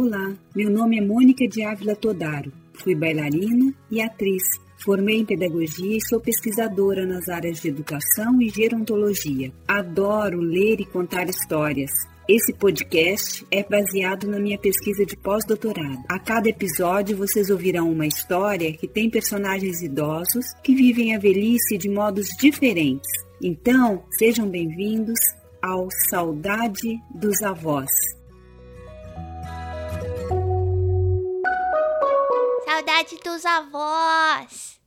Olá, meu nome é Mônica de Ávila Todaro. Fui bailarina e atriz. Formei em pedagogia e sou pesquisadora nas áreas de educação e gerontologia. Adoro ler e contar histórias. Esse podcast é baseado na minha pesquisa de pós-doutorado. A cada episódio vocês ouvirão uma história que tem personagens idosos que vivem a velhice de modos diferentes. Então, sejam bem-vindos ao Saudade dos Avós. Saudade dos avós.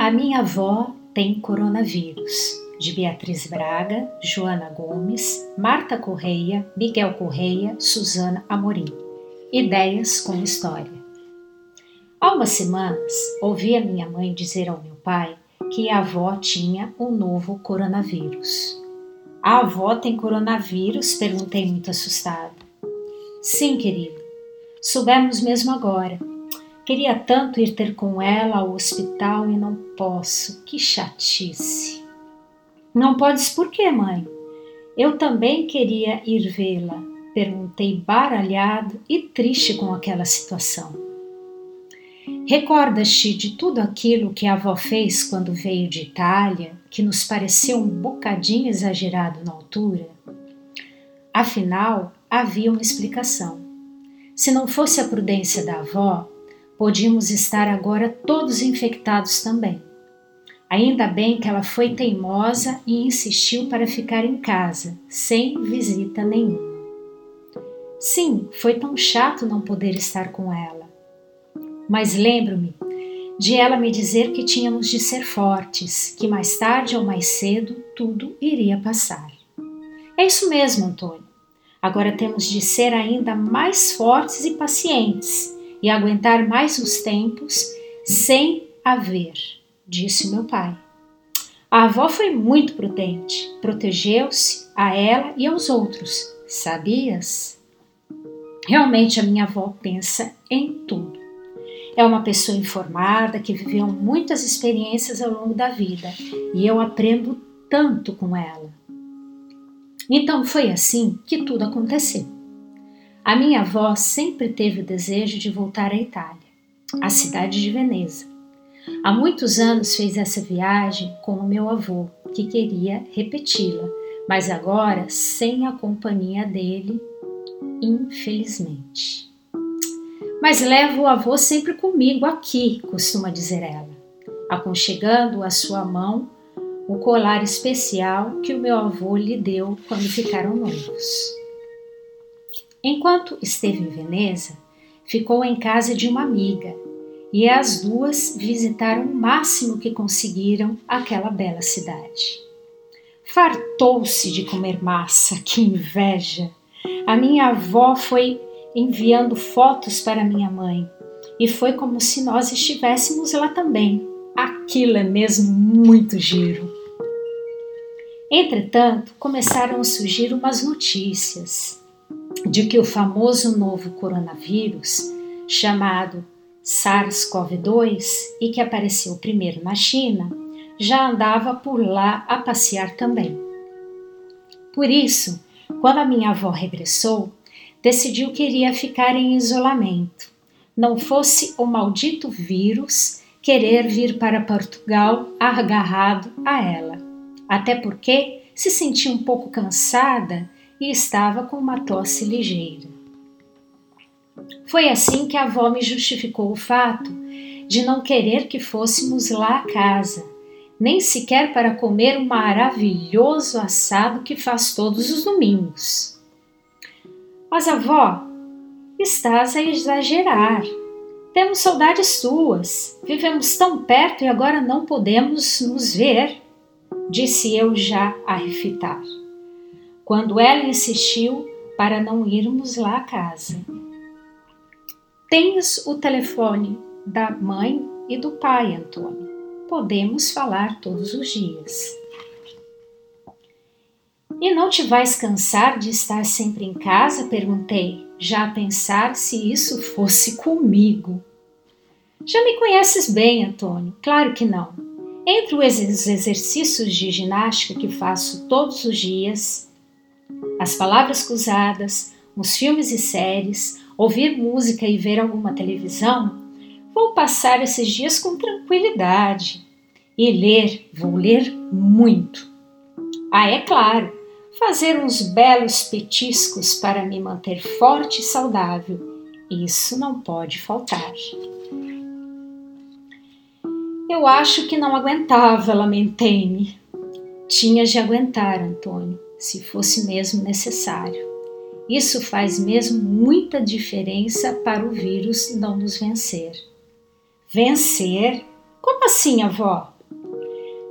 A minha avó tem coronavírus. De Beatriz Braga, Joana Gomes, Marta Correia, Miguel Correia, Suzana Amorim. Ideias com história. Há umas semanas, ouvi a minha mãe dizer ao meu pai que a avó tinha um novo coronavírus. A avó tem coronavírus? Perguntei muito assustada. Sim, querido. Soubemos mesmo agora. Queria tanto ir ter com ela ao hospital e não posso. Que chatice. Não podes por quê, mãe? Eu também queria ir vê-la. Perguntei baralhado e triste com aquela situação. Recordas-te de tudo aquilo que a avó fez quando veio de Itália, que nos pareceu um bocadinho exagerado na altura? Afinal, havia uma explicação. Se não fosse a prudência da avó, podíamos estar agora todos infectados também. Ainda bem que ela foi teimosa e insistiu para ficar em casa, sem visita nenhuma. Sim, foi tão chato não poder estar com ela. Mas lembro-me de ela me dizer que tínhamos de ser fortes, que mais tarde ou mais cedo tudo iria passar. É isso mesmo, Antônio. Agora temos de ser ainda mais fortes e pacientes e aguentar mais os tempos sem haver, disse meu pai. A avó foi muito prudente, protegeu-se a ela e aos outros. Sabias? Realmente a minha avó pensa em tudo. É uma pessoa informada que viveu muitas experiências ao longo da vida e eu aprendo tanto com ela. Então foi assim que tudo aconteceu. A minha avó sempre teve o desejo de voltar à Itália, à cidade de Veneza. Há muitos anos fez essa viagem com o meu avô, que queria repeti-la, mas agora sem a companhia dele, infelizmente. Mas levo o avô sempre comigo aqui, costuma dizer ela, aconchegando a sua mão o colar especial que o meu avô lhe deu quando ficaram noivos. Enquanto esteve em Veneza, ficou em casa de uma amiga e as duas visitaram o máximo que conseguiram aquela bela cidade. Fartou-se de comer massa, que inveja! A minha avó foi enviando fotos para minha mãe e foi como se nós estivéssemos lá também. Aquilo é mesmo muito giro. Entretanto, começaram a surgir umas notícias de que o famoso novo coronavírus, chamado SARS-CoV-2 e que apareceu primeiro na China, já andava por lá a passear também. Por isso, quando a minha avó regressou, decidiu que iria ficar em isolamento, não fosse o maldito vírus querer vir para Portugal agarrado a ela. Até porque se sentia um pouco cansada e estava com uma tosse ligeira. Foi assim que a avó me justificou o fato de não querer que fôssemos lá à casa, nem sequer para comer um maravilhoso assado que faz todos os domingos. Mas, avó, estás a exagerar. Temos saudades tuas. Vivemos tão perto e agora não podemos nos ver, disse eu já a refitar quando ela insistiu para não irmos lá à casa. Tens o telefone da mãe e do pai, Antônio. Podemos falar todos os dias. E não te vais cansar de estar sempre em casa? perguntei, já a pensar se isso fosse comigo. Já me conheces bem, Antônio. Claro que não. Entre os exercícios de ginástica que faço todos os dias, as palavras cruzadas, os filmes e séries, ouvir música e ver alguma televisão, vou passar esses dias com tranquilidade. E ler, vou ler muito. Ah, é claro, fazer uns belos petiscos para me manter forte e saudável. Isso não pode faltar. Eu acho que não aguentava, lamentei-me. Tinha de aguentar, Antônio, se fosse mesmo necessário. Isso faz mesmo muita diferença para o vírus não nos vencer. Vencer? Como assim, avó?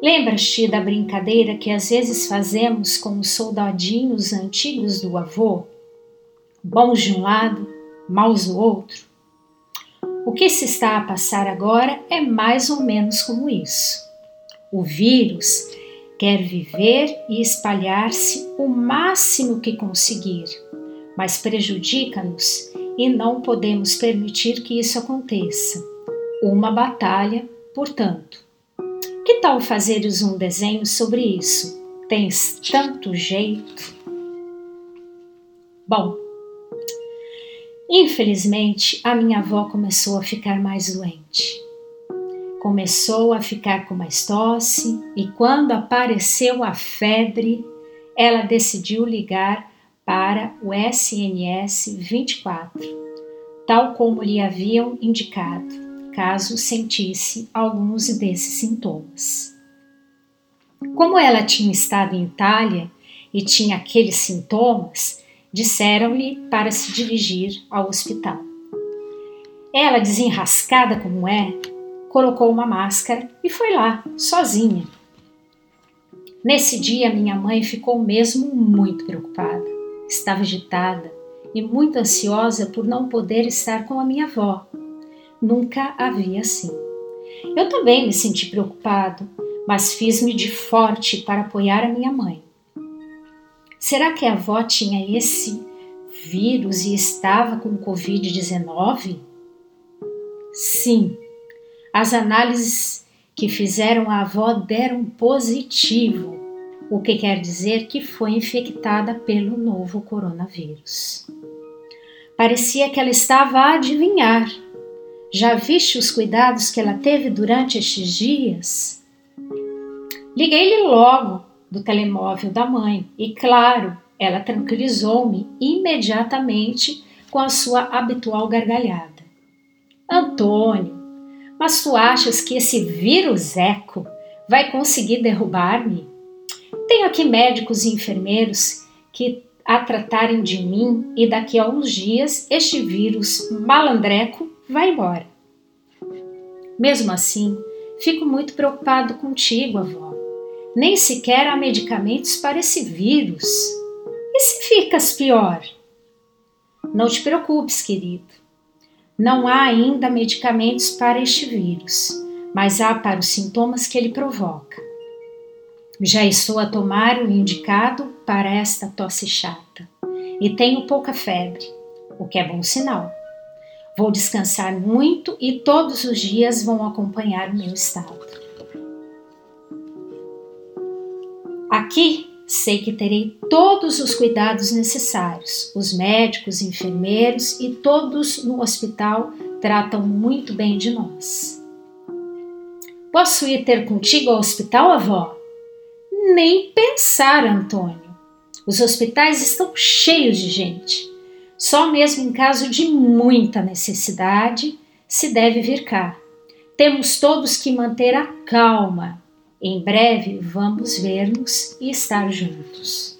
Lembras-te da brincadeira que às vezes fazemos com os soldadinhos antigos do avô? Bons de um lado, maus do outro? O que se está a passar agora é mais ou menos como isso. O vírus quer viver e espalhar-se o máximo que conseguir, mas prejudica-nos e não podemos permitir que isso aconteça. Uma batalha, portanto. Que tal fazeres um desenho sobre isso? Tens tanto jeito. Bom, infelizmente a minha avó começou a ficar mais doente. Começou a ficar com mais tosse e quando apareceu a febre, ela decidiu ligar para o SNS 24, tal como lhe haviam indicado caso sentisse alguns desses sintomas. Como ela tinha estado em Itália e tinha aqueles sintomas, disseram-lhe para se dirigir ao hospital. Ela, desenrascada como é, colocou uma máscara e foi lá, sozinha. Nesse dia, minha mãe ficou mesmo muito preocupada. Estava agitada e muito ansiosa por não poder estar com a minha avó, nunca havia assim. Eu também me senti preocupado, mas fiz-me de forte para apoiar a minha mãe. Será que a avó tinha esse vírus e estava com Covid-19? Sim, as análises que fizeram a avó deram positivo, o que quer dizer que foi infectada pelo novo coronavírus. Parecia que ela estava a adivinhar já viste os cuidados que ela teve durante estes dias? Liguei-lhe logo do telemóvel da mãe e, claro, ela tranquilizou-me imediatamente com a sua habitual gargalhada. Antônio, mas tu achas que esse vírus eco vai conseguir derrubar-me? Tenho aqui médicos e enfermeiros que a tratarem de mim e daqui a uns dias este vírus malandreco vai embora. Mesmo assim, fico muito preocupado contigo, avó. Nem sequer há medicamentos para esse vírus. E se ficas pior? Não te preocupes, querido. Não há ainda medicamentos para este vírus, mas há para os sintomas que ele provoca. Já estou a tomar o indicado para esta tosse chata e tenho pouca febre, o que é bom sinal. Vou descansar muito e todos os dias vão acompanhar o meu estado. Aqui sei que terei todos os cuidados necessários. Os médicos, enfermeiros e todos no hospital tratam muito bem de nós. Posso ir ter contigo ao hospital, avó? Nem pensar, Antônio. Os hospitais estão cheios de gente. Só mesmo em caso de muita necessidade se deve vir cá. Temos todos que manter a calma. Em breve vamos ver-nos e estar juntos.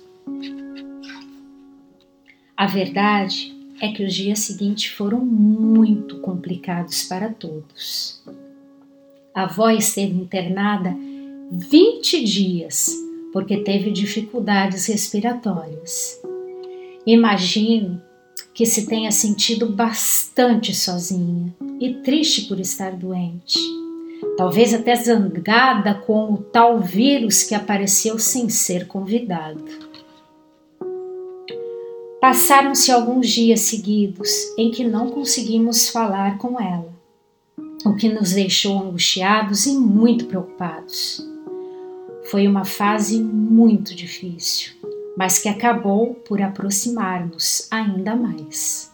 A verdade é que os dias seguintes foram muito complicados para todos. A avó esteve internada 20 dias porque teve dificuldades respiratórias. Imagino que se tenha sentido bastante sozinha e triste por estar doente, talvez até zangada com o tal vírus que apareceu sem ser convidado. Passaram-se alguns dias seguidos em que não conseguimos falar com ela. o que nos deixou angustiados e muito preocupados. Foi uma fase muito difícil, mas que acabou por aproximar-nos ainda mais.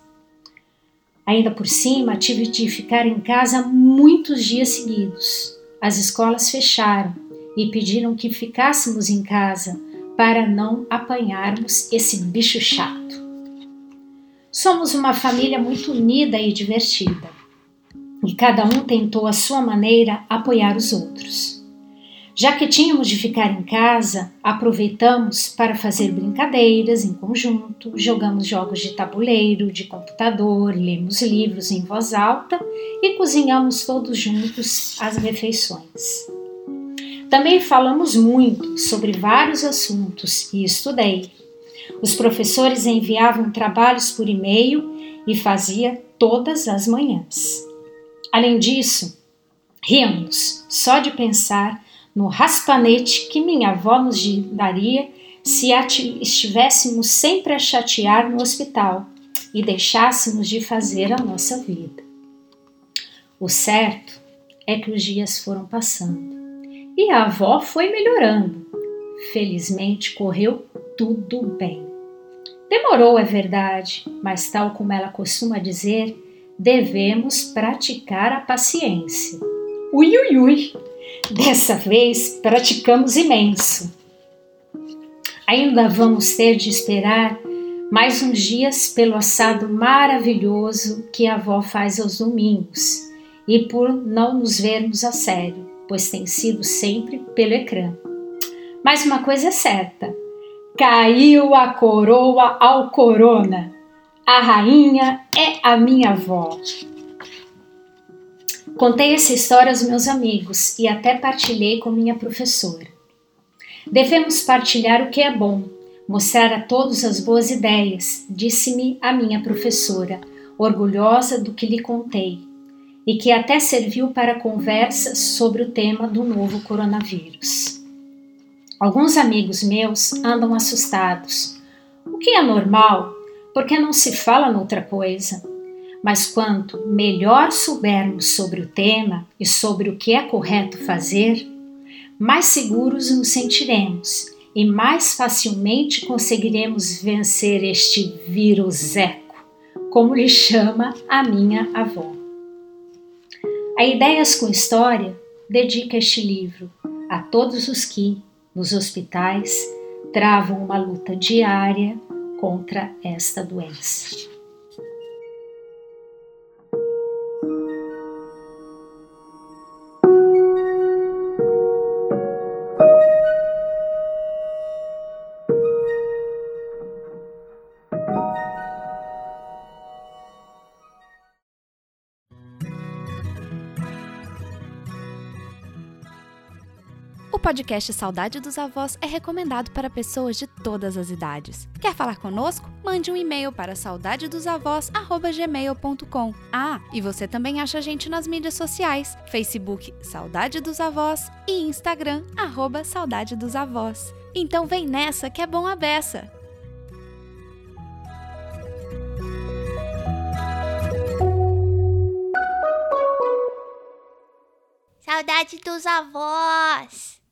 Ainda por cima, tive de ficar em casa muitos dias seguidos. As escolas fecharam e pediram que ficássemos em casa para não apanharmos esse bicho chato. Somos uma família muito unida e divertida, e cada um tentou à sua maneira apoiar os outros. Já que tínhamos de ficar em casa, aproveitamos para fazer brincadeiras em conjunto, jogamos jogos de tabuleiro, de computador, lemos livros em voz alta e cozinhamos todos juntos as refeições. Também falamos muito sobre vários assuntos e estudei. Os professores enviavam trabalhos por e-mail e fazia todas as manhãs. Além disso, ríamos só de pensar no raspanete que minha avó nos daria se estivéssemos sempre a chatear no hospital e deixássemos de fazer a nossa vida. O certo é que os dias foram passando e a avó foi melhorando. Felizmente correu tudo bem. Demorou, é verdade, mas, tal como ela costuma dizer, devemos praticar a paciência. Ui, ui, ui! Dessa vez praticamos imenso. Ainda vamos ter de esperar mais uns dias pelo assado maravilhoso que a avó faz aos domingos e por não nos vermos a sério, pois tem sido sempre pelo ecrã. Mas uma coisa é certa: caiu a coroa ao corona. A rainha é a minha avó. Contei essa história aos meus amigos e até partilhei com minha professora. Devemos partilhar o que é bom, mostrar a todos as boas ideias, disse-me a minha professora, orgulhosa do que lhe contei, e que até serviu para conversas sobre o tema do novo coronavírus. Alguns amigos meus andam assustados, o que é normal, porque não se fala noutra coisa. Mas quanto melhor soubermos sobre o tema e sobre o que é correto fazer, mais seguros nos sentiremos e mais facilmente conseguiremos vencer este vírus eco, como lhe chama a minha avó. A Ideias com História dedica este livro a todos os que, nos hospitais, travam uma luta diária contra esta doença. Podcast Saudade dos Avós é recomendado para pessoas de todas as idades. Quer falar conosco? Mande um e-mail para saudadedosavós@gmail.com. Ah, e você também acha a gente nas mídias sociais: Facebook Saudade dos Avós e Instagram arroba Saudade dos Avós. Então vem nessa que é bom a beça. Saudade dos avós.